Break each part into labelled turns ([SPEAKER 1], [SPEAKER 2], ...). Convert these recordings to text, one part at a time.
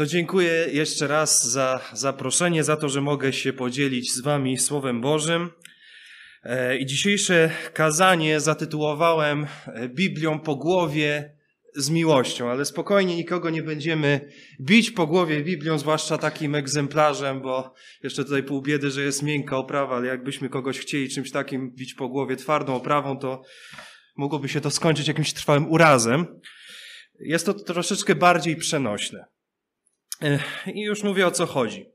[SPEAKER 1] To dziękuję jeszcze raz za zaproszenie, za to, że mogę się podzielić z Wami Słowem Bożym. E, I dzisiejsze kazanie zatytułowałem e, Biblią po głowie z miłością, ale spokojnie nikogo nie będziemy bić po głowie Biblią, zwłaszcza takim egzemplarzem, bo jeszcze tutaj pół biedy, że jest miękka oprawa, ale jakbyśmy kogoś chcieli czymś takim bić po głowie twardą oprawą, to mogłoby się to skończyć jakimś trwałym urazem. Jest to troszeczkę bardziej przenośne. I już mówię o co chodzi.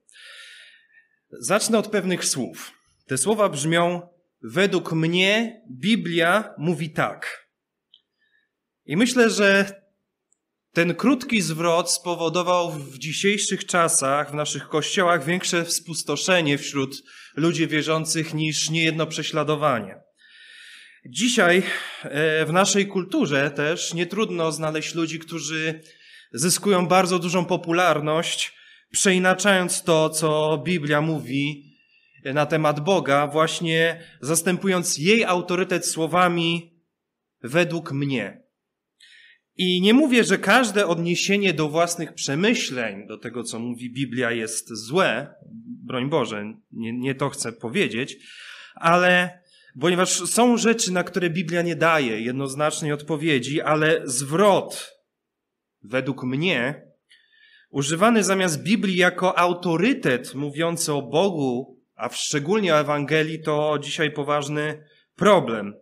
[SPEAKER 1] Zacznę od pewnych słów. Te słowa brzmią: Według mnie Biblia mówi tak. I myślę, że ten krótki zwrot spowodował w dzisiejszych czasach w naszych kościołach większe spustoszenie wśród ludzi wierzących niż niejedno prześladowanie. Dzisiaj e, w naszej kulturze też nie trudno znaleźć ludzi, którzy zyskują bardzo dużą popularność, przeinaczając to, co Biblia mówi na temat Boga, właśnie zastępując jej autorytet słowami według mnie. I nie mówię, że każde odniesienie do własnych przemyśleń, do tego, co mówi Biblia, jest złe, broń Boże, nie, nie to chcę powiedzieć, ale ponieważ są rzeczy, na które Biblia nie daje jednoznacznej odpowiedzi, ale zwrot według mnie, używany zamiast Biblii jako autorytet mówiący o Bogu, a szczególnie o Ewangelii, to dzisiaj poważny problem.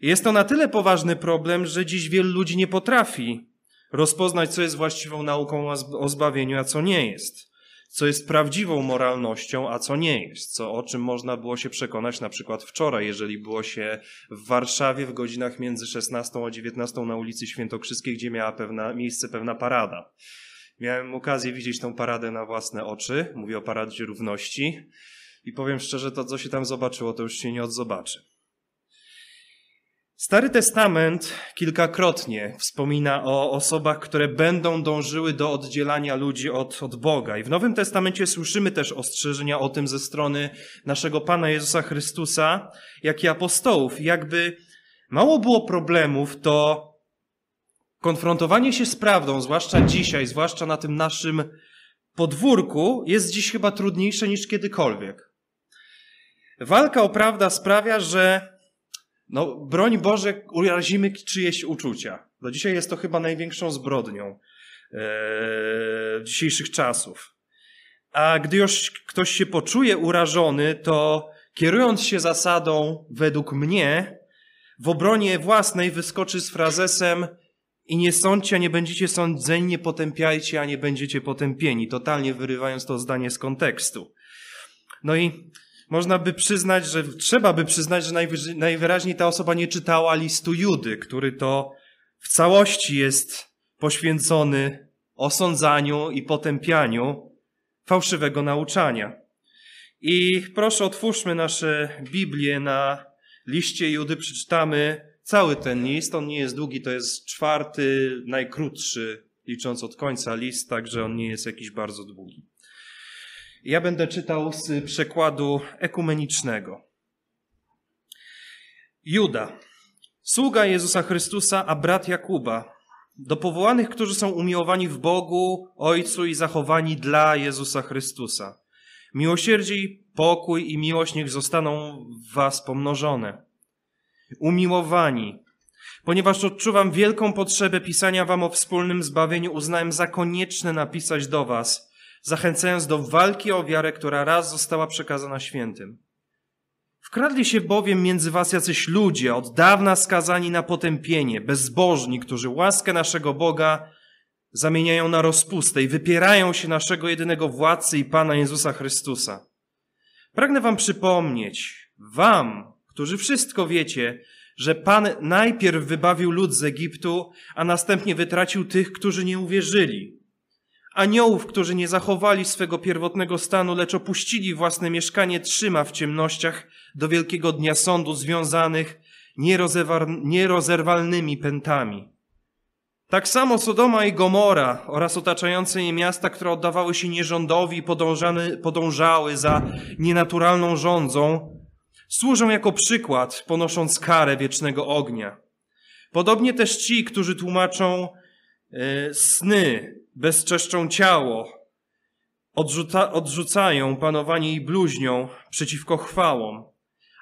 [SPEAKER 1] Jest to na tyle poważny problem, że dziś wielu ludzi nie potrafi rozpoznać, co jest właściwą nauką o zbawieniu, a co nie jest co jest prawdziwą moralnością, a co nie jest, co, o czym można było się przekonać na przykład wczoraj, jeżeli było się w Warszawie w godzinach między 16 a 19 na ulicy Świętokrzyskiej, gdzie miała pewna, miejsce pewna parada. Miałem okazję widzieć tą paradę na własne oczy, mówię o paradzie równości i powiem szczerze, to co się tam zobaczyło, to już się nie odzobaczy. Stary Testament kilkakrotnie wspomina o osobach, które będą dążyły do oddzielania ludzi od, od Boga. I w Nowym Testamencie słyszymy też ostrzeżenia o tym ze strony naszego Pana Jezusa Chrystusa, jak i apostołów. Jakby mało było problemów, to konfrontowanie się z prawdą, zwłaszcza dzisiaj, zwłaszcza na tym naszym podwórku, jest dziś chyba trudniejsze niż kiedykolwiek. Walka o prawdę sprawia, że no, broń Boże, urazimy czyjeś uczucia. Do dzisiaj jest to chyba największą zbrodnią e, dzisiejszych czasów. A gdy już ktoś się poczuje urażony, to kierując się zasadą według mnie, w obronie własnej wyskoczy z frazesem i nie sądźcie, a nie będziecie sądzeni, nie potępiajcie, a nie będziecie potępieni, totalnie wyrywając to zdanie z kontekstu. No i można by przyznać, że trzeba by przyznać, że najwyraźniej ta osoba nie czytała listu Judy, który to w całości jest poświęcony osądzaniu i potępianiu fałszywego nauczania. I proszę, otwórzmy nasze Biblię na liście Judy, przeczytamy cały ten list. On nie jest długi, to jest czwarty, najkrótszy, licząc od końca list, także on nie jest jakiś bardzo długi. Ja będę czytał z przekładu ekumenicznego. Juda, sługa Jezusa Chrystusa, a brat Jakuba, do powołanych, którzy są umiłowani w Bogu, Ojcu i zachowani dla Jezusa Chrystusa. Miłosierdzie pokój i miłość niech zostaną w was pomnożone. Umiłowani, ponieważ odczuwam wielką potrzebę pisania wam o wspólnym zbawieniu, uznałem za konieczne napisać do was – zachęcając do walki o wiarę, która raz została przekazana świętym. Wkradli się bowiem między was jacyś ludzie, od dawna skazani na potępienie, bezbożni, którzy łaskę naszego Boga zamieniają na rozpustę i wypierają się naszego jedynego władcy i Pana Jezusa Chrystusa. Pragnę wam przypomnieć, wam, którzy wszystko wiecie, że Pan najpierw wybawił lud z Egiptu, a następnie wytracił tych, którzy nie uwierzyli Aniołów, którzy nie zachowali swego pierwotnego stanu, lecz opuścili własne mieszkanie, trzyma w ciemnościach do wielkiego dnia sądu związanych nierozerwalnymi pętami. Tak samo Sodoma i Gomora oraz otaczające je miasta, które oddawały się nierządowi i podążały za nienaturalną rządzą, służą jako przykład, ponosząc karę wiecznego ognia. Podobnie też ci, którzy tłumaczą e, sny bezczeszczą ciało, odrzuca, odrzucają panowanie i bluźnią przeciwko chwałom.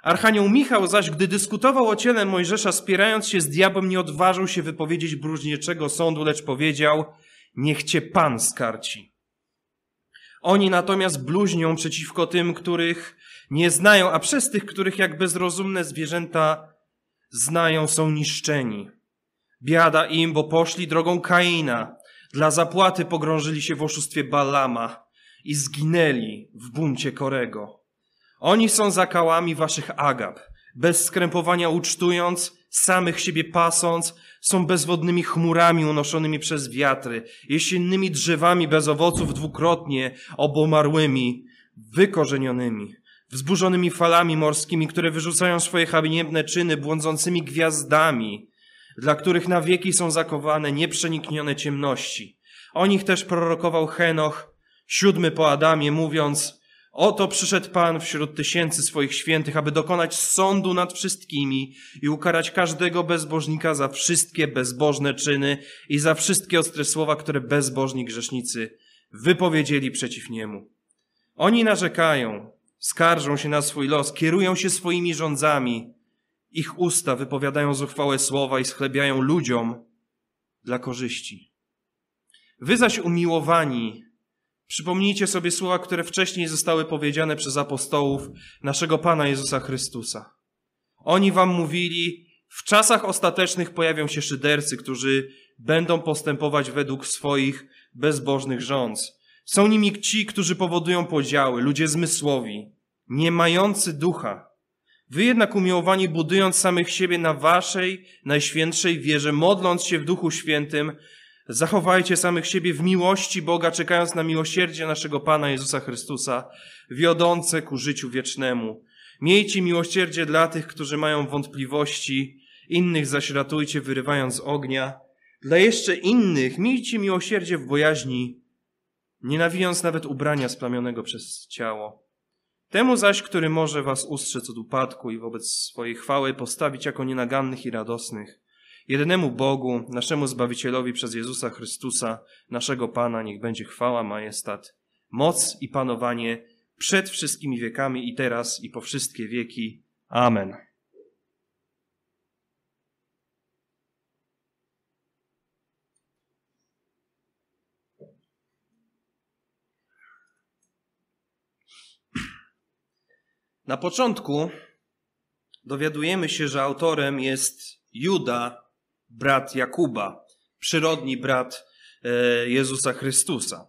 [SPEAKER 1] Archanioł Michał zaś, gdy dyskutował o ciele Mojżesza, spierając się z diabłem, nie odważył się wypowiedzieć bluźniczego sądu, lecz powiedział, niech cię Pan skarci. Oni natomiast bluźnią przeciwko tym, których nie znają, a przez tych, których jak bezrozumne zwierzęta znają, są niszczeni. Biada im, bo poszli drogą Kaina. Dla zapłaty pogrążyli się w oszustwie Balama i zginęli w buncie Korego. Oni są zakałami waszych agap, bez skrępowania ucztując, samych siebie pasąc, są bezwodnymi chmurami unoszonymi przez wiatry, jesiennymi drzewami bez owoców dwukrotnie obomarłymi, wykorzenionymi, wzburzonymi falami morskimi, które wyrzucają swoje haniebne czyny, błądzącymi gwiazdami, dla których na wieki są zakowane nieprzeniknione ciemności. O nich też prorokował Henoch, siódmy po Adamie, mówiąc, Oto przyszedł Pan wśród tysięcy swoich świętych, aby dokonać sądu nad wszystkimi i ukarać każdego bezbożnika za wszystkie bezbożne czyny i za wszystkie ostre słowa, które bezbożni grzesznicy wypowiedzieli przeciw niemu. Oni narzekają, skarżą się na swój los, kierują się swoimi rządzami. Ich usta wypowiadają zuchwałe słowa i schlebiają ludziom dla korzyści. Wy zaś umiłowani, Przypomnijcie sobie słowa, które wcześniej zostały powiedziane przez apostołów naszego Pana Jezusa Chrystusa. Oni wam mówili, w czasach ostatecznych pojawią się szydercy, którzy będą postępować według swoich bezbożnych rządz. Są nimi ci, którzy powodują podziały, ludzie zmysłowi, nie mający ducha. Wy jednak umiłowani, budując samych siebie na waszej najświętszej wierze, modląc się w Duchu Świętym, Zachowajcie samych siebie w miłości Boga, czekając na miłosierdzie naszego Pana Jezusa Chrystusa, wiodące ku życiu wiecznemu. Miejcie miłosierdzie dla tych, którzy mają wątpliwości, innych zaś ratujcie, wyrywając ognia. Dla jeszcze innych miejcie miłosierdzie w bojaźni, nienawijąc nawet ubrania splamionego przez ciało. Temu zaś, który może was ustrzec od upadku i wobec swojej chwały postawić jako nienagannych i radosnych, Jedynemu Bogu, naszemu Zbawicielowi przez Jezusa Chrystusa, naszego Pana, niech będzie chwała, majestat, moc i panowanie przed wszystkimi wiekami i teraz i po wszystkie wieki. Amen. Na początku dowiadujemy się, że autorem jest Juda, brat Jakuba, przyrodni brat e, Jezusa Chrystusa.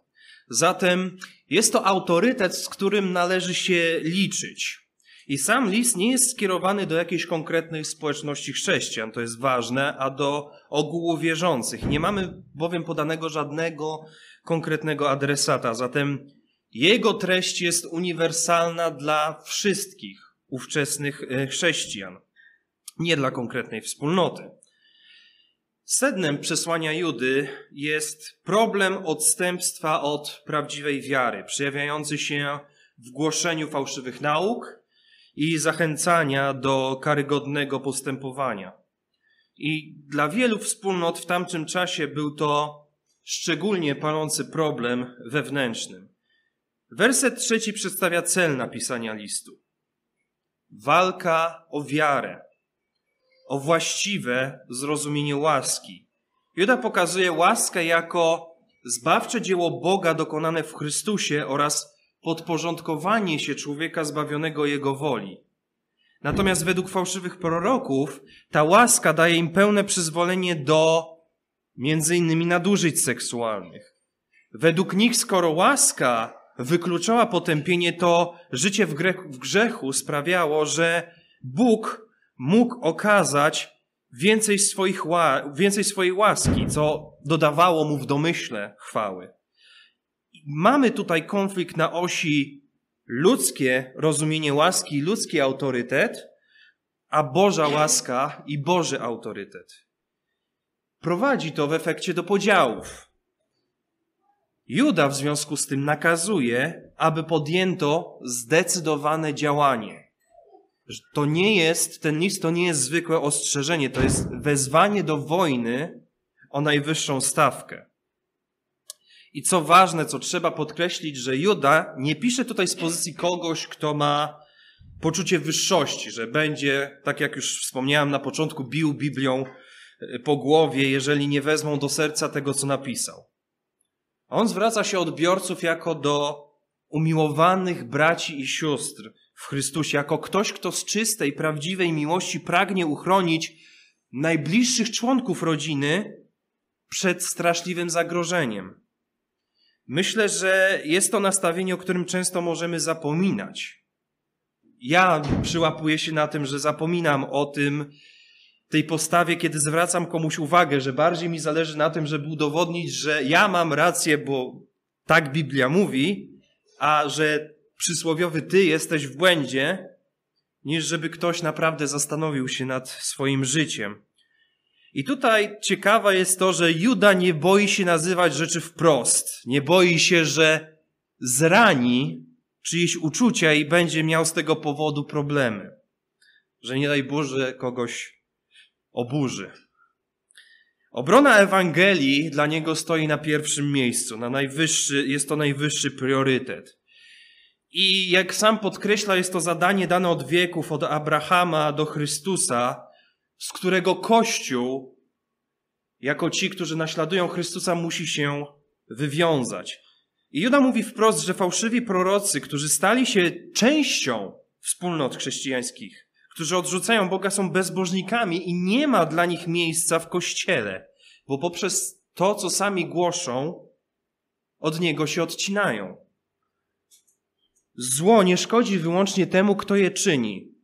[SPEAKER 1] Zatem jest to autorytet, z którym należy się liczyć. I sam list nie jest skierowany do jakiejś konkretnej społeczności chrześcijan, to jest ważne, a do ogółu wierzących. Nie mamy bowiem podanego żadnego konkretnego adresata, zatem jego treść jest uniwersalna dla wszystkich ówczesnych e, chrześcijan, nie dla konkretnej wspólnoty. Sednem przesłania Judy jest problem odstępstwa od prawdziwej wiary, przejawiający się w głoszeniu fałszywych nauk i zachęcania do karygodnego postępowania. I dla wielu wspólnot w tamtym czasie był to szczególnie palący problem wewnętrzny. Werset trzeci przedstawia cel napisania listu. Walka o wiarę o właściwe zrozumienie łaski. Juda pokazuje łaskę jako zbawcze dzieło Boga dokonane w Chrystusie oraz podporządkowanie się człowieka zbawionego Jego woli. Natomiast według fałszywych proroków ta łaska daje im pełne przyzwolenie do między innymi nadużyć seksualnych. Według nich, skoro łaska wykluczała potępienie, to życie w, grzechu sprawiało, że Bóg mógł okazać więcej, swoich, więcej swojej łaski, co dodawało mu w domyśle chwały. Mamy tutaj konflikt na osi ludzkie rozumienie łaski, ludzki autorytet, a Boża łaska i Boży autorytet. Prowadzi to w efekcie do podziałów. Juda w związku z tym nakazuje, aby podjęto zdecydowane działanie to nie jest, ten list to nie jest zwykłe ostrzeżenie, to jest wezwanie do wojny o najwyższą stawkę. I co ważne, co trzeba podkreślić, że Juda nie pisze tutaj z pozycji kogoś, kto ma poczucie wyższości, że będzie, tak jak już wspomniałem na początku, bił Biblią e, po głowie, jeżeli nie wezmą do serca tego, co napisał. On zwraca się odbiorców jako do umiłowanych braci i sióstr w Chrystusie, jako ktoś, kto z czystej, prawdziwej miłości pragnie uchronić najbliższych członków rodziny przed straszliwym zagrożeniem. Myślę, że jest to nastawienie, o którym często możemy zapominać. Ja przyłapuję się na tym, że zapominam o tym, tej postawie, kiedy zwracam komuś uwagę, że bardziej mi zależy na tym, żeby udowodnić, że ja mam rację, bo tak Biblia mówi, a że przysłowiowy ty jesteś w błędzie, niż żeby ktoś naprawdę zastanowił się nad swoim życiem. I tutaj ciekawe jest to, że Juda nie boi się nazywać rzeczy wprost. Nie boi się, że zrani czyjeś uczucia i będzie miał z tego powodu problemy. Że nie daj Boże kogoś oburzy. Obrona Ewangelii dla niego stoi na pierwszym miejscu, na najwyższy, jest to najwyższy priorytet. I jak sam podkreśla, jest to zadanie dane od wieków, od Abrahama do Chrystusa, z którego Kościół, jako ci, którzy naśladują Chrystusa, musi się wywiązać. I Juda mówi wprost, że fałszywi prorocy, którzy stali się częścią wspólnot chrześcijańskich, którzy odrzucają Boga, są bezbożnikami i nie ma dla nich miejsca w kościele, bo poprzez to, co sami głoszą, od niego się odcinają. Zło nie szkodzi wyłącznie temu, kto je czyni.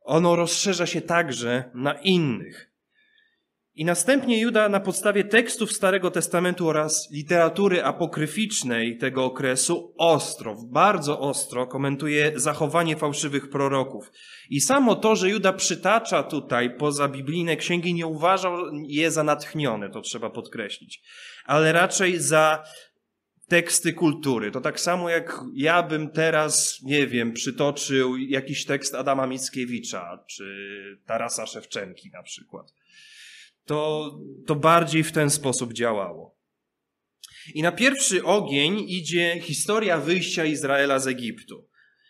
[SPEAKER 1] Ono rozszerza się także na innych. I następnie Juda na podstawie tekstów Starego Testamentu oraz literatury apokryficznej tego okresu ostro, bardzo ostro komentuje zachowanie fałszywych proroków. I samo to, że Juda przytacza tutaj poza biblijne księgi, nie uważał je za natchnione, to trzeba podkreślić, ale raczej za teksty kultury. To tak samo jak ja bym teraz, nie wiem, przytoczył jakiś tekst Adama Mickiewicza czy Tarasa Szewczenki na przykład. To, to bardziej w ten sposób działało. I na pierwszy ogień idzie historia wyjścia Izraela z Egiptu.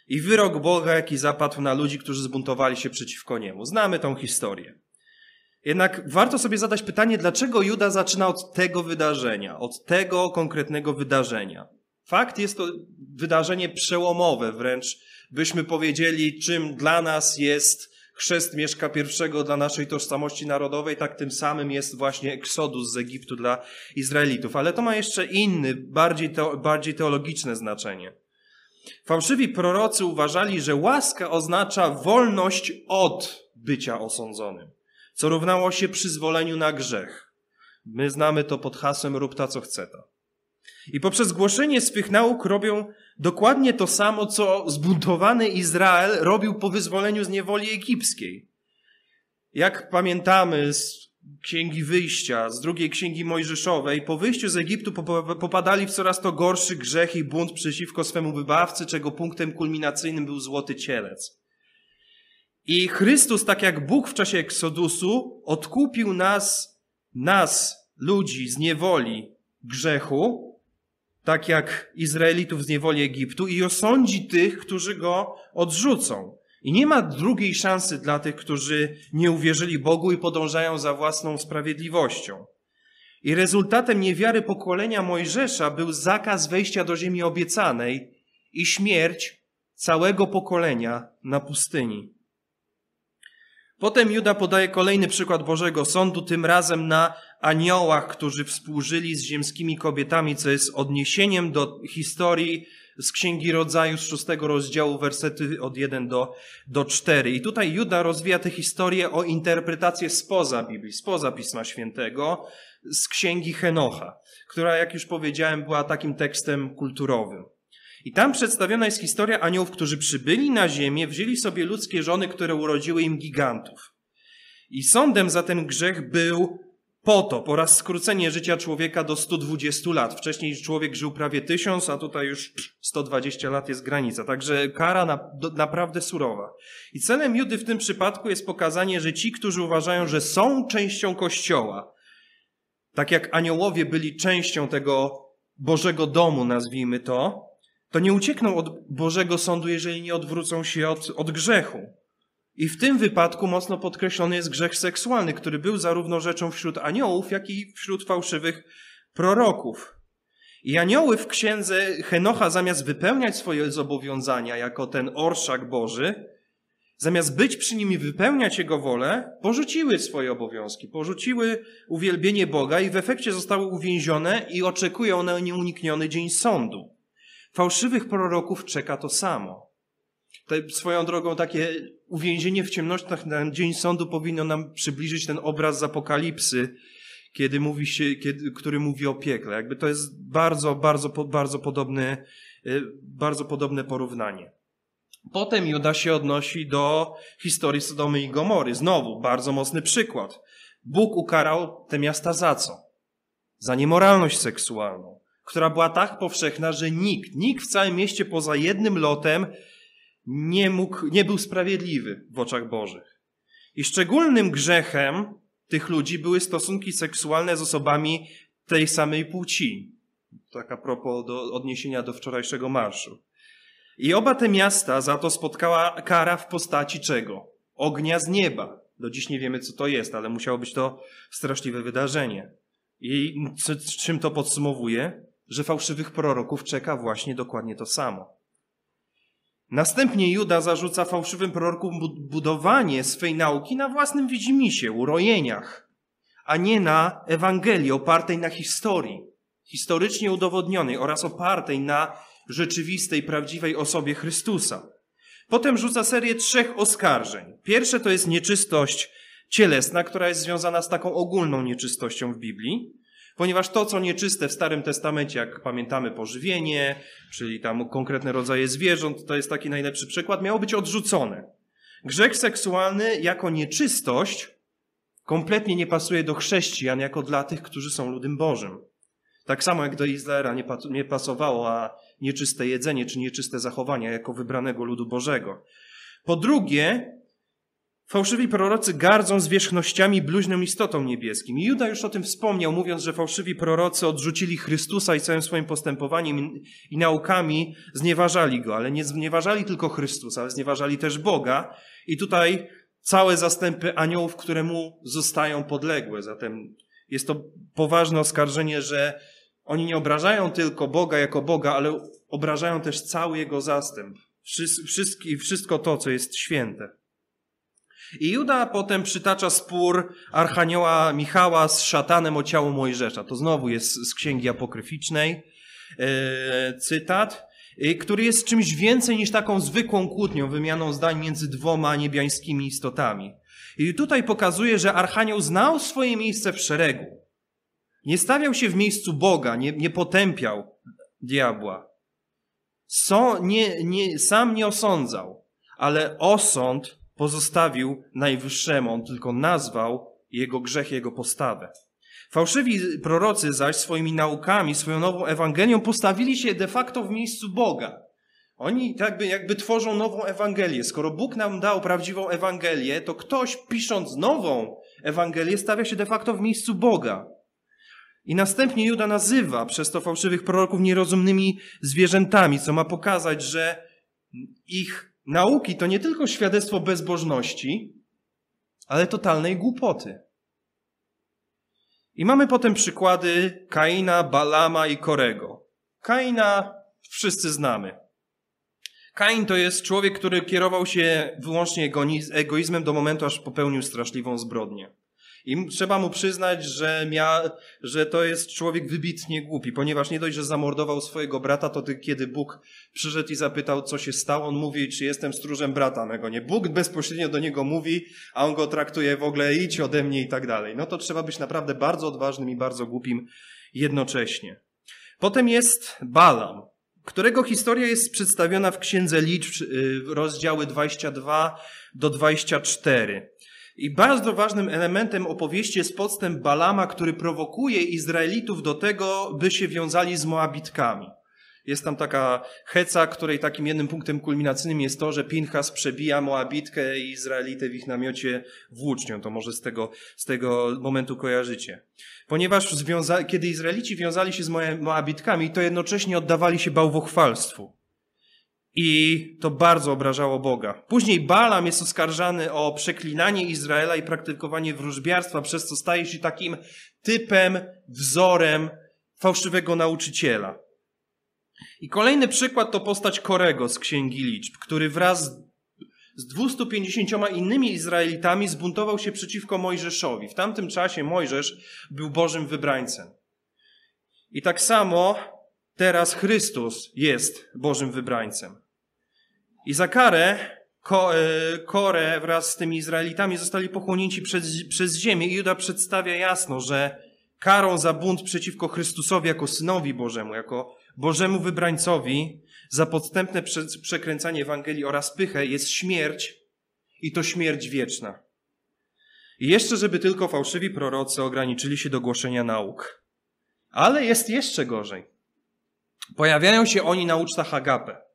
[SPEAKER 1] I wyrok Boga, jaki zapadł na ludzi, którzy zbuntowali się przeciwko niemu. Znamy tą historię. Jednak warto sobie zadać pytanie, dlaczego Juda zaczyna od tego wydarzenia, od tego konkretnego wydarzenia. Fakt jest to wydarzenie przełomowe, wręcz byśmy powiedzieli, czym dla nas jest chrzest Mieszka I dla naszej tożsamości narodowej, tak tym samym jest właśnie eksodus z Egiptu dla Izraelitów. Ale to ma jeszcze inny, bardziej, teo, bardziej teologiczne znaczenie. Fałszywi prorocy uważali, że łaska oznacza wolność od bycia osądzonym co równało się przyzwoleniu na grzech. My znamy to pod hasłem rób ta, co chce ta. I poprzez głoszenie swych nauk robią dokładnie to samo, co zbuntowany Izrael robił po wyzwoleniu z niewoli egipskiej. Jak pamiętamy z Księgi Wyjścia, z drugiej Księgi Mojżeszowej, po wyjściu z Egiptu popadali w coraz to gorszy grzech i bunt przeciwko swemu wybawcy, czego punktem kulminacyjnym był złoty cielec. I Chrystus, tak jak Bóg w czasie Eksodusu, odkupił nas, nas, ludzi z niewoli grzechu, tak jak Izraelitów z niewoli Egiptu, i osądzi tych, którzy go odrzucą. I nie ma drugiej szansy dla tych, którzy nie uwierzyli Bogu i podążają za własną sprawiedliwością. I rezultatem niewiary pokolenia Mojżesza był zakaz wejścia do ziemi obiecanej i śmierć całego pokolenia na pustyni. Potem Juda podaje kolejny przykład Bożego Sądu, tym razem na aniołach, którzy współżyli z ziemskimi kobietami, co jest odniesieniem do historii z Księgi Rodzaju z szóstego rozdziału, wersety od 1 do, do 4. I tutaj Juda rozwija tę historię o interpretację spoza Biblii, spoza Pisma Świętego, z Księgi Henocha, która, jak już powiedziałem, była takim tekstem kulturowym. I tam przedstawiona jest historia aniołów, którzy przybyli na ziemię, wzięli sobie ludzkie żony, które urodziły im gigantów. I sądem za ten grzech był potop oraz skrócenie życia człowieka do 120 lat. Wcześniej człowiek żył prawie 1000, a tutaj już 120 lat jest granica. Także kara na, do, naprawdę surowa. I celem Judy w tym przypadku jest pokazanie, że ci, którzy uważają, że są częścią Kościoła, tak jak aniołowie byli częścią tego Bożego domu, nazwijmy to, to nie uciekną od Bożego sądu, jeżeli nie odwrócą się od, od grzechu. I w tym wypadku mocno podkreślony jest grzech seksualny, który był zarówno rzeczą wśród aniołów, jak i wśród fałszywych proroków. I anioły w księdze Henocha, zamiast wypełniać swoje zobowiązania jako ten orszak Boży, zamiast być przy nim i wypełniać jego wolę, porzuciły swoje obowiązki, porzuciły uwielbienie Boga i w efekcie zostały uwięzione i oczekują na nieunikniony dzień sądu. Fałszywych proroków czeka to samo. To swoją drogą takie uwięzienie w ciemnościach na dzień sądu powinno nam przybliżyć ten obraz z apokalipsy, kiedy mówi się, kiedy, który mówi o piekle. Jakby to jest bardzo, bardzo, bardzo podobne, y, bardzo podobne porównanie. Potem Juda się odnosi do historii Sodomy i Gomory. Znowu, bardzo mocny przykład. Bóg ukarał te miasta za co? Za niemoralność seksualną, która była tak powszechna, że nikt, nikt w całym mieście poza jednym lotem nie mógł, nie był sprawiedliwy w oczach Bożych. I szczególnym grzechem tych ludzi były stosunki seksualne z osobami tej samej płci. Tak a propos do odniesienia do wczorajszego marszu. I oba te miasta za to spotkała kara w postaci czego? Ognia z nieba. Do dziś nie wiemy, co to jest, ale musiało być to straszliwe wydarzenie. I czym to podsumowuje? Że fałszywych proroków czeka właśnie dokładnie to samo. Następnie Juda zarzuca fałszywym prorokom budowanie swej nauki na własnym widzimisię, urojeniach, a nie na Ewangelii opartej na historii, historycznie udowodnionej oraz opartej na rzeczywistej, prawdziwej osobie Chrystusa. Potem rzuca serię trzech oskarżeń. Pierwsze to jest nieczystość cielesna, która jest związana z taką ogólną nieczystością w Biblii ponieważ to, co nieczyste w Starym Testamencie, jak pamiętamy pożywienie, czyli tam konkretne rodzaje zwierząt, to jest taki najlepszy przykład, miało być odrzucone. Grzech seksualny jako nieczystość kompletnie nie pasuje do chrześcijan jako dla tych, którzy są ludem Bożym. Tak samo jak do Izraela nie pasowało a nieczyste jedzenie czy nieczyste zachowania jako wybranego ludu Bożego. Po drugie, Fałszywi prorocy gardzą zwierzchnościami bluźną istotą niebieskim. I Juda już o tym wspomniał, mówiąc, że fałszywi prorocy odrzucili Chrystusa i całym swoim postępowaniem i naukami znieważali Go, ale nie znieważali tylko Chrystusa, ale znieważali też Boga. I tutaj całe zastępy aniołów, które Mu zostają podległe. Zatem jest to poważne oskarżenie, że oni nie obrażają tylko Boga jako Boga, ale obrażają też cały Jego zastęp. Wszystko to, co jest święte. I Juda potem przytacza spór Archanioła Michała z szatanem o ciało Mojżesza. To znowu jest z księgi apokryficznej e, cytat, e, który jest czymś więcej niż taką zwykłą kłótnią, wymianą zdań między dwoma niebiańskimi istotami. I tutaj pokazuje, że Archanioł znał swoje miejsce w szeregu. Nie stawiał się w miejscu Boga, nie, nie potępiał diabła. So, nie, nie, sam nie osądzał, ale osąd pozostawił najwyższemu, on tylko nazwał jego grzech, jego postawę. Fałszywi prorocy zaś swoimi naukami, swoją nową Ewangelią postawili się de facto w miejscu Boga. Oni jakby, jakby tworzą nową Ewangelię. Skoro Bóg nam dał prawdziwą Ewangelię, to ktoś pisząc nową Ewangelię stawia się de facto w miejscu Boga. I następnie Juda nazywa przez to fałszywych proroków nierozumnymi zwierzętami, co ma pokazać, że ich Nauki to nie tylko świadectwo bezbożności, ale totalnej głupoty. I mamy potem przykłady Kaina, Balama i Korego. Kaina wszyscy znamy. Kain to jest człowiek, który kierował się wyłącznie egoizmem do momentu, aż popełnił straszliwą zbrodnię. I trzeba mu przyznać, że, mia, że to jest człowiek wybitnie głupi, ponieważ nie dość, że zamordował swojego brata, to kiedy Bóg przyszedł i zapytał, co się stało, on mówi, czy jestem stróżem brata mego. Nie, Bóg bezpośrednio do niego mówi, a on go traktuje w ogóle, idź ode mnie i tak dalej. No to trzeba być naprawdę bardzo odważnym i bardzo głupim jednocześnie. Potem jest Balam, którego historia jest przedstawiona w Księdze Liczb, y, rozdziały 22 do 24. I bardzo ważnym elementem opowieści jest podstęp Balama, który prowokuje Izraelitów do tego, by się wiązali z Moabitkami. Jest tam taka heca, której takim jednym punktem kulminacyjnym jest to, że Pinchas przebija Moabitkę i Izraelitę w ich namiocie włócznią. To może z tego, z tego momentu kojarzycie. Ponieważ kiedy Izraelici wiązali się z Moabitkami, to jednocześnie oddawali się bałwochwalstwu. I to bardzo obrażało Boga. Później Balam jest oskarżany o przeklinanie Izraela i praktykowanie wróżbiarstwa, przez co staje się takim typem, wzorem fałszywego nauczyciela. I kolejny przykład to postać Korego z Księgi Liczb, który wraz z 250 innymi Izraelitami zbuntował się przeciwko Mojżeszowi. W tamtym czasie Mojżesz był Bożym wybrańcem. I tak samo teraz Chrystus jest Bożym wybrańcem. I za karę e, Korę wraz z tymi Izraelitami zostali pochłonięci przez, przez ziemię i Juda przedstawia jasno, że karą za bunt przeciwko Chrystusowi jako Synowi Bożemu, jako Bożemu wybrańcowi za podstępne przekręcanie Ewangelii oraz pychę jest śmierć i to śmierć wieczna. I jeszcze, żeby tylko fałszywi prorocy ograniczyli się do głoszenia nauk. Ale jest jeszcze gorzej. Pojawiają się oni na ucztach agape.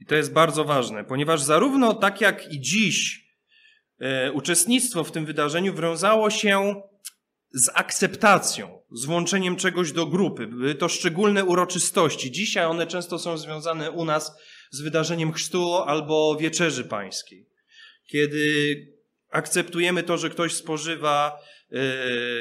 [SPEAKER 1] I to jest bardzo ważne, ponieważ zarówno tak jak i dziś e, uczestnictwo w tym wydarzeniu wiązało się z akceptacją, z włączeniem czegoś do grupy. Były to szczególne uroczystości. Dzisiaj one często są związane u nas z wydarzeniem chrztu albo wieczerzy pańskiej. Kiedy akceptujemy to, że ktoś spożywa e,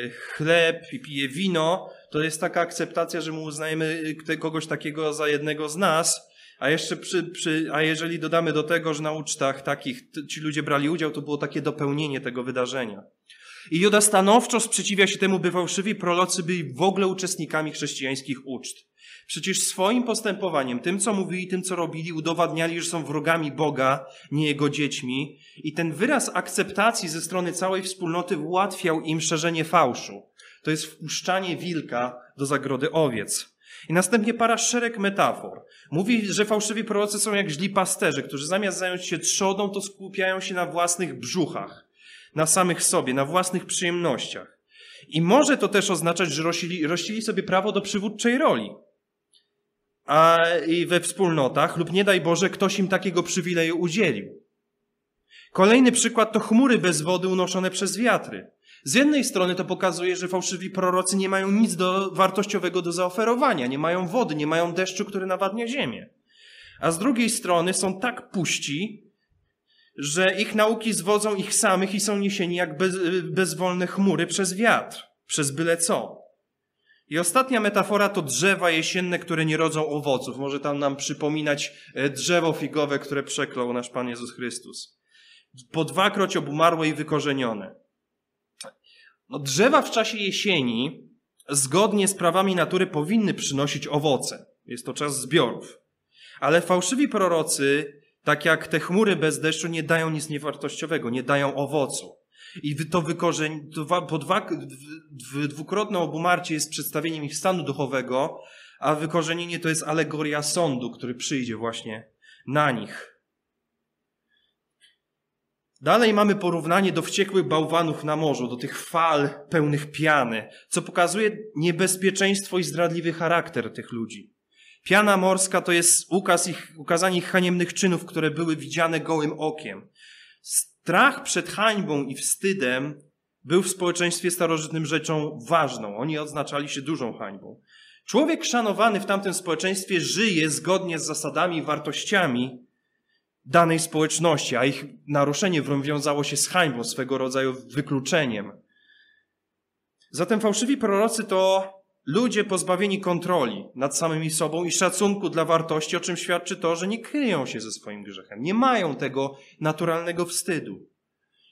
[SPEAKER 1] chleb i pije wino, to jest taka akceptacja, że mu uznajemy kogoś takiego za jednego z nas, a jeszcze przy, przy, a jeżeli dodamy do tego, że na ucztach takich ci ludzie brali udział, to było takie dopełnienie tego wydarzenia. I Juda stanowczo sprzeciwia się temu, by fałszywi prorocy byli w ogóle uczestnikami chrześcijańskich uczt. Przecież swoim postępowaniem, tym co mówili, tym co robili, udowadniali, że są wrogami Boga, nie Jego dziećmi. I ten wyraz akceptacji ze strony całej wspólnoty ułatwiał im szerzenie fałszu. To jest wpuszczanie wilka do zagrody owiec. I następnie para szereg metafor. Mówi, że fałszywi prorocy są jak źli pasterze, którzy zamiast zająć się trzodą, to skupiają się na własnych brzuchach na samych sobie, na własnych przyjemnościach. I może to też oznaczać, że rościli, rościli sobie prawo do przywódczej roli. A i we wspólnotach, lub nie daj Boże, ktoś im takiego przywileju udzielił. Kolejny przykład to chmury bez wody unoszone przez wiatry. Z jednej strony to pokazuje, że fałszywi prorocy nie mają nic do, wartościowego do zaoferowania, nie mają wody, nie mają deszczu, który nawadnia ziemię. A z drugiej strony są tak puści, że ich nauki zwodzą ich samych i są niesieni jak bez, bezwolne chmury przez wiatr, przez byle co. I ostatnia metafora to drzewa jesienne, które nie rodzą owoców. Może tam nam przypominać e, drzewo figowe, które przeklął nasz Pan Jezus Chrystus. Po dwakroć obumarłe i wykorzenione. No, drzewa w czasie jesieni, zgodnie z prawami natury, powinny przynosić owoce. Jest to czas zbiorów. Ale fałszywi prorocy tak jak te chmury bez deszczu nie dają nic niewartościowego, nie dają owocu. I to wykorzeń, po dwa, dwukrotne obumarcie jest przedstawieniem ich stanu duchowego, a wykorzenienie to jest alegoria sądu, który przyjdzie właśnie na nich. Dalej mamy porównanie do wściekłych bałwanów na morzu, do tych fal pełnych piany, co pokazuje niebezpieczeństwo i zdradliwy charakter tych ludzi. Piana morska to jest ukaz ich, ukazanie ich haniebnych czynów, które były widziane gołym okiem. Strach przed hańbą i wstydem był w społeczeństwie starożytnym rzeczą ważną. Oni oznaczali się dużą hańbą. Człowiek szanowany w tamtym społeczeństwie żyje zgodnie z zasadami i wartościami danej społeczności, a ich naruszenie wiązało się z hańbą, swego rodzaju wykluczeniem. Zatem fałszywi prorocy to Ludzie pozbawieni kontroli nad samymi sobą i szacunku dla wartości, o czym świadczy to, że nie kryją się ze swoim grzechem, nie mają tego naturalnego wstydu.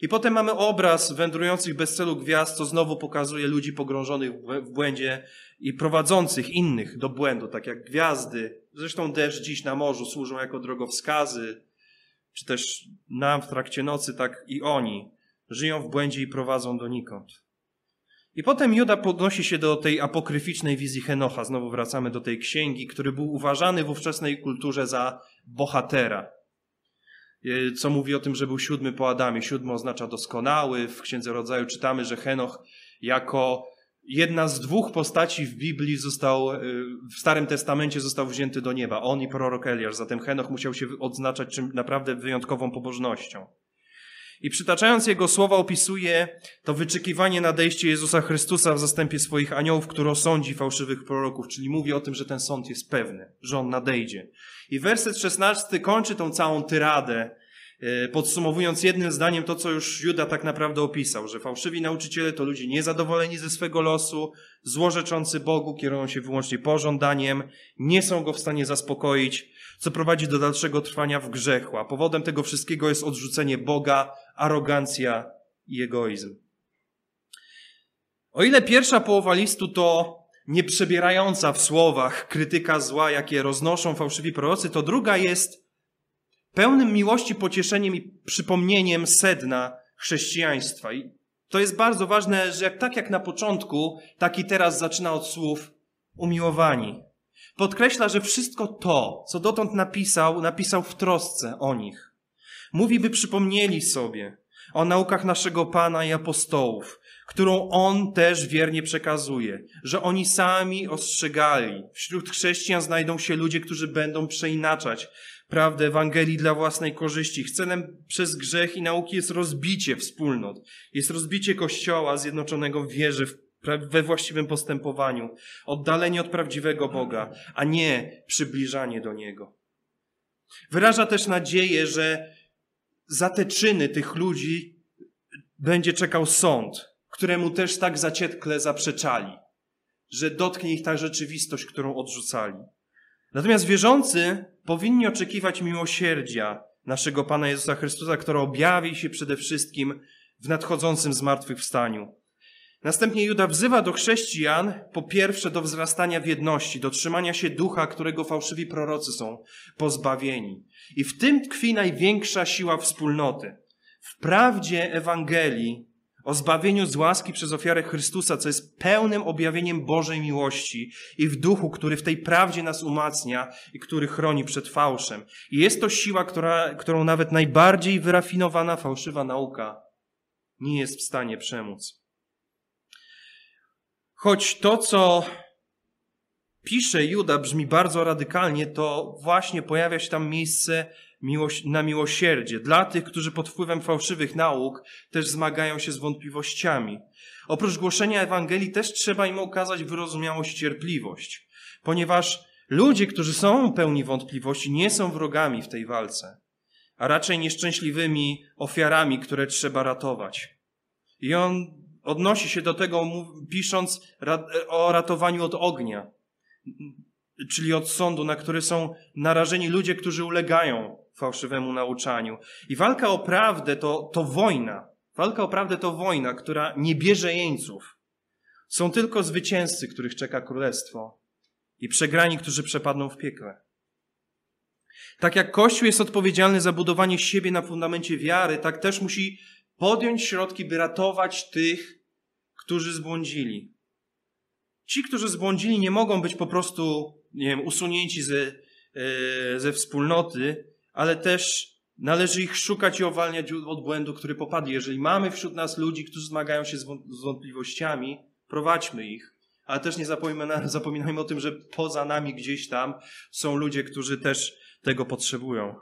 [SPEAKER 1] I potem mamy obraz wędrujących bez celu gwiazd, co znowu pokazuje ludzi pogrążonych w błędzie i prowadzących innych do błędu, tak jak gwiazdy. Zresztą deszcz dziś na morzu służą jako drogowskazy, czy też nam w trakcie nocy, tak i oni żyją w błędzie i prowadzą donikąd. I potem Juda podnosi się do tej apokryficznej wizji Henocha. Znowu wracamy do tej księgi, który był uważany w ówczesnej kulturze za bohatera. E, co mówi o tym, że był siódmy po Adamie. Siódmy oznacza doskonały. W Księdze Rodzaju czytamy, że Henoch jako jedna z dwóch postaci w Biblii został, y, w Starym Testamencie został wzięty do nieba. On i prorok Eliasz. Zatem Henoch musiał się odznaczać czym naprawdę wyjątkową pobożnością. I przytaczając jego słowa opisuje to wyczekiwanie nadejście Jezusa Chrystusa w zastępie swoich aniołów, który osądzi fałszywych proroków, czyli mówi o tym, że ten sąd jest pewny, że on nadejdzie. I werset 16 kończy tą całą tyradę, e, podsumowując jednym zdaniem to, co już Juda tak naprawdę opisał, że fałszywi nauczyciele to ludzie niezadowoleni ze swego losu, złorzeczący Bogu, kierują się wyłącznie pożądaniem, nie są go w stanie zaspokoić, co prowadzi do dalszego trwania w grzechu, a powodem tego wszystkiego jest odrzucenie Boga, arogancja i egoizm. O ile pierwsza połowa listu to nieprzebierająca w słowach krytyka zła, jakie roznoszą fałszywi prorocy, to druga jest pełnym miłości, pocieszeniem i przypomnieniem sedna chrześcijaństwa. I to jest bardzo ważne, że tak jak na początku, tak i teraz zaczyna od słów umiłowani. Podkreśla, że wszystko to, co dotąd napisał, napisał w trosce o nich. Mówi, by przypomnieli sobie o naukach naszego Pana i apostołów, którą On też wiernie przekazuje, że oni sami ostrzegali. Wśród chrześcijan znajdą się ludzie, którzy będą przeinaczać prawdę Ewangelii dla własnej korzyści. Celem przez grzech i nauki jest rozbicie wspólnot, jest rozbicie Kościoła zjednoczonego w wierze, we właściwym postępowaniu, oddalenie od prawdziwego Boga, a nie przybliżanie do Niego. Wyraża też nadzieję, że za te czyny tych ludzi będzie czekał sąd, któremu też tak zaciekle zaprzeczali, że dotknie ich ta rzeczywistość, którą odrzucali. Natomiast wierzący powinni oczekiwać miłosierdzia naszego Pana Jezusa Chrystusa, które objawi się przede wszystkim w nadchodzącym zmartwychwstaniu. Następnie Juda wzywa do chrześcijan po pierwsze do wzrastania w jedności, do trzymania się ducha, którego fałszywi prorocy są pozbawieni. I w tym tkwi największa siła wspólnoty. W prawdzie Ewangelii o zbawieniu z łaski przez ofiarę Chrystusa, co jest pełnym objawieniem Bożej miłości i w duchu, który w tej prawdzie nas umacnia i który chroni przed fałszem. I jest to siła, która, którą nawet najbardziej wyrafinowana fałszywa nauka nie jest w stanie przemóc. Choć to, co pisze Juda, brzmi bardzo radykalnie, to właśnie pojawia się tam miejsce na miłosierdzie dla tych, którzy pod wpływem fałszywych nauk też zmagają się z wątpliwościami. Oprócz głoszenia Ewangelii też trzeba im okazać wyrozumiałość cierpliwość, ponieważ ludzie, którzy są pełni wątpliwości, nie są wrogami w tej walce, a raczej nieszczęśliwymi ofiarami, które trzeba ratować. I on odnosi się do tego, pisząc o ratowaniu od ognia, czyli od sądu, na który są narażeni ludzie, którzy ulegają fałszywemu nauczaniu. I walka o prawdę to, to wojna. Walka o prawdę to wojna, która nie bierze jeńców. Są tylko zwycięzcy, których czeka królestwo i przegrani, którzy przepadną w piekle. Tak jak Kościół jest odpowiedzialny za budowanie siebie na fundamencie wiary, tak też musi podjąć środki, by ratować tych, którzy zbłądzili. Ci, którzy zbłądzili, nie mogą być po prostu, nie wiem, usunięci ze, e, ze wspólnoty, ale też należy ich szukać i owalniać od błędu, który popadli. Jeżeli mamy wśród nas ludzi, którzy zmagają się z wątpliwościami, prowadźmy ich. Ale też nie zapominajmy o tym, że poza nami gdzieś tam są ludzie, którzy też tego potrzebują.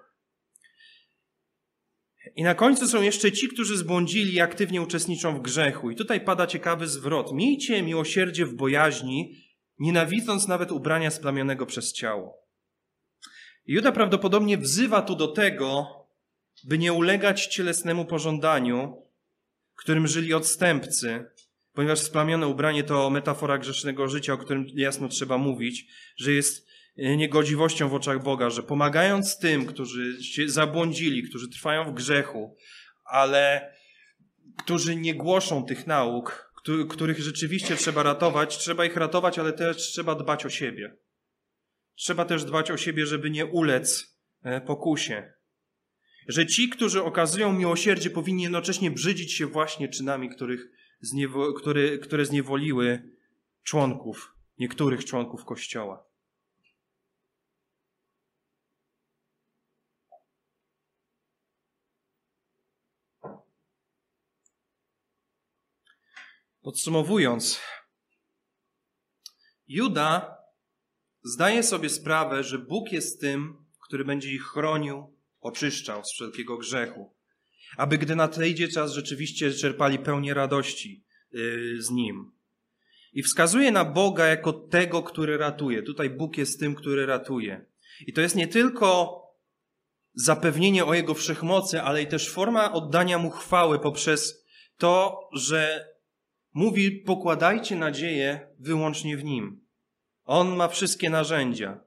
[SPEAKER 1] I na końcu są jeszcze ci, którzy zbłądzili i aktywnie uczestniczą w grzechu. I tutaj pada ciekawy zwrot. Miejcie miłosierdzie w bojaźni, nienawidząc nawet ubrania splamionego przez ciało. Juda prawdopodobnie wzywa tu do tego, by nie ulegać cielesnemu pożądaniu, którym żyli odstępcy, ponieważ splamione ubranie to metafora grzesznego życia, o którym jasno trzeba mówić, że jest E, niegodziwością w oczach Boga, że pomagając tym, którzy się zabłądzili, którzy trwają w grzechu, ale którzy nie głoszą tych nauk, których rzeczywiście trzeba ratować, trzeba ich ratować, ale też trzeba dbać o siebie. Trzeba też dbać o siebie, żeby nie ulec e, pokusie. Że ci, którzy okazują miłosierdzie, powinni jednocześnie brzydzić się właśnie czynami, których zniewo, które, które zniewoliły członków, niektórych członków Kościoła. Podsumowując, Juda zdaje sobie sprawę, że Bóg jest tym, który będzie ich chronił, oczyszczał z wszelkiego grzechu, aby gdy nadejdzie czas, rzeczywiście czerpali pełnię radości yy, z Nim. I wskazuje na Boga jako tego, który ratuje. Tutaj Bóg jest tym, który ratuje. I to jest nie tylko zapewnienie o Jego wszechmocy, ale i też forma oddania Mu chwały poprzez to, że mówi: pokładajcie nadzieję wyłącznie w Nim. On ma wszystkie narzędzia.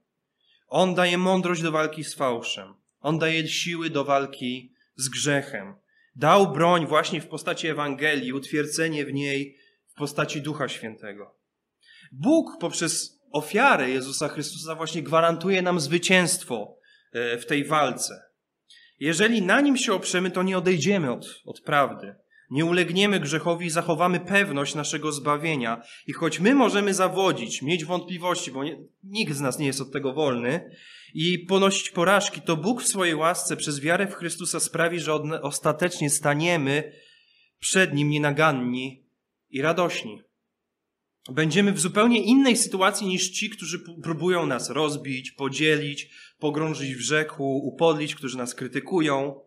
[SPEAKER 1] On daje mądrość do walki z fałszem. On daje siły do walki z grzechem. Dał broń właśnie w postaci Ewangelii, utwierdzenie w niej w postaci Ducha Świętego. Bóg poprzez ofiarę Jezusa Chrystusa właśnie gwarantuje nam zwycięstwo e, w tej walce. Jeżeli na nim się oprzemy, to nie odejdziemy od, od prawdy. Nie ulegniemy grzechowi i zachowamy pewność naszego zbawienia. I choć my możemy zawodzić, mieć wątpliwości, bo nie, nikt z nas nie jest od tego wolny, i ponosić porażki, to Bóg w swojej łasce przez wiarę w Chrystusa sprawi, że ostatecznie staniemy przed Nim nienaganni i radośni. Będziemy w zupełnie innej sytuacji niż ci, którzy próbują nas rozbić, podzielić, pogrążyć w rzeku, upodlić, którzy nas krytykują.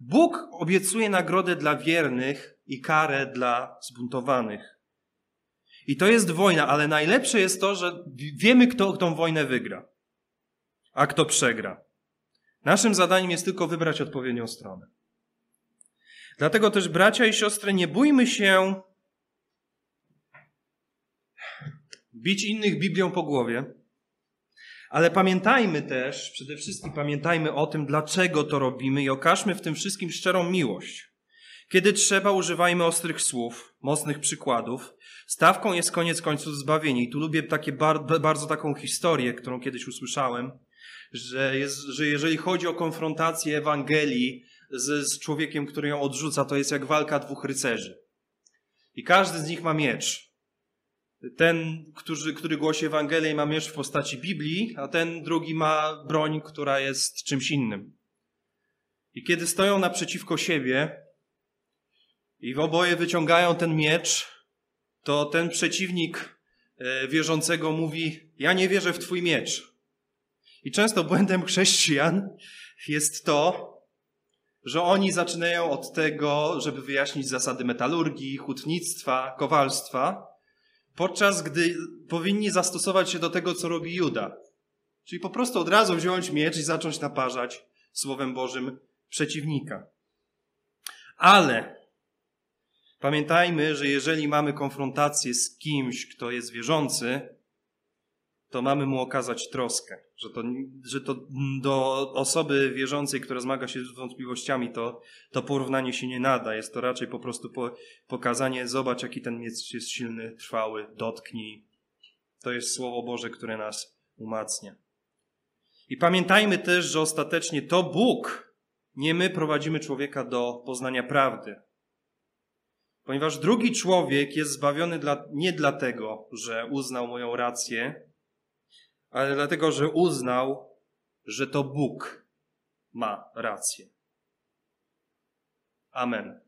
[SPEAKER 1] Bóg obiecuje nagrodę dla wiernych i karę dla zbuntowanych. I to jest wojna, ale najlepsze jest to, że wiemy, kto tą wojnę wygra, a kto przegra. Naszym zadaniem jest tylko wybrać odpowiednią stronę. Dlatego też, bracia i siostry, nie bójmy się bić innych Biblią po głowie, ale pamiętajmy też, przede wszystkim pamiętajmy o tym, dlaczego to robimy i okażmy w tym wszystkim szczerą miłość. Kiedy trzeba, używajmy ostrych słów, mocnych przykładów. Stawką jest koniec końców zbawienie. I tu lubię takie bar bardzo taką historię, którą kiedyś usłyszałem, że, jest, że jeżeli chodzi o konfrontację Ewangelii z, z człowiekiem, który ją odrzuca, to jest jak walka dwóch rycerzy. I każdy z nich ma miecz. Ten, który, który głosi Ewangelię, ma miecz w postaci Biblii, a ten drugi ma broń, która jest czymś innym. I kiedy stoją naprzeciwko siebie i w oboje wyciągają ten miecz, to ten przeciwnik e, wierzącego mówi: Ja nie wierzę w Twój miecz. I często błędem chrześcijan jest to, że oni zaczynają od tego, żeby wyjaśnić zasady metalurgii, hutnictwa, kowalstwa, podczas gdy powinni zastosować się do tego, co robi Juda. Czyli po prostu od razu wziąć miecz i zacząć naparzać Słowem Bożym przeciwnika. Ale pamiętajmy, że jeżeli mamy konfrontację z kimś, kto jest wierzący, to mamy mu okazać troskę. Że to, że to do osoby wierzącej, która zmaga się z wątpliwościami, to, to porównanie się nie nada. Jest to raczej po prostu po, pokazanie, zobacz, jaki ten miecz jest silny, trwały, dotknij. To jest Słowo Boże, które nas umacnia. I pamiętajmy też, że ostatecznie to Bóg, nie my prowadzimy człowieka do poznania prawdy. Ponieważ drugi człowiek jest zbawiony dla, nie dlatego, że uznał moją rację, ale dlatego, że uznał, że to Bóg ma rację. Amen.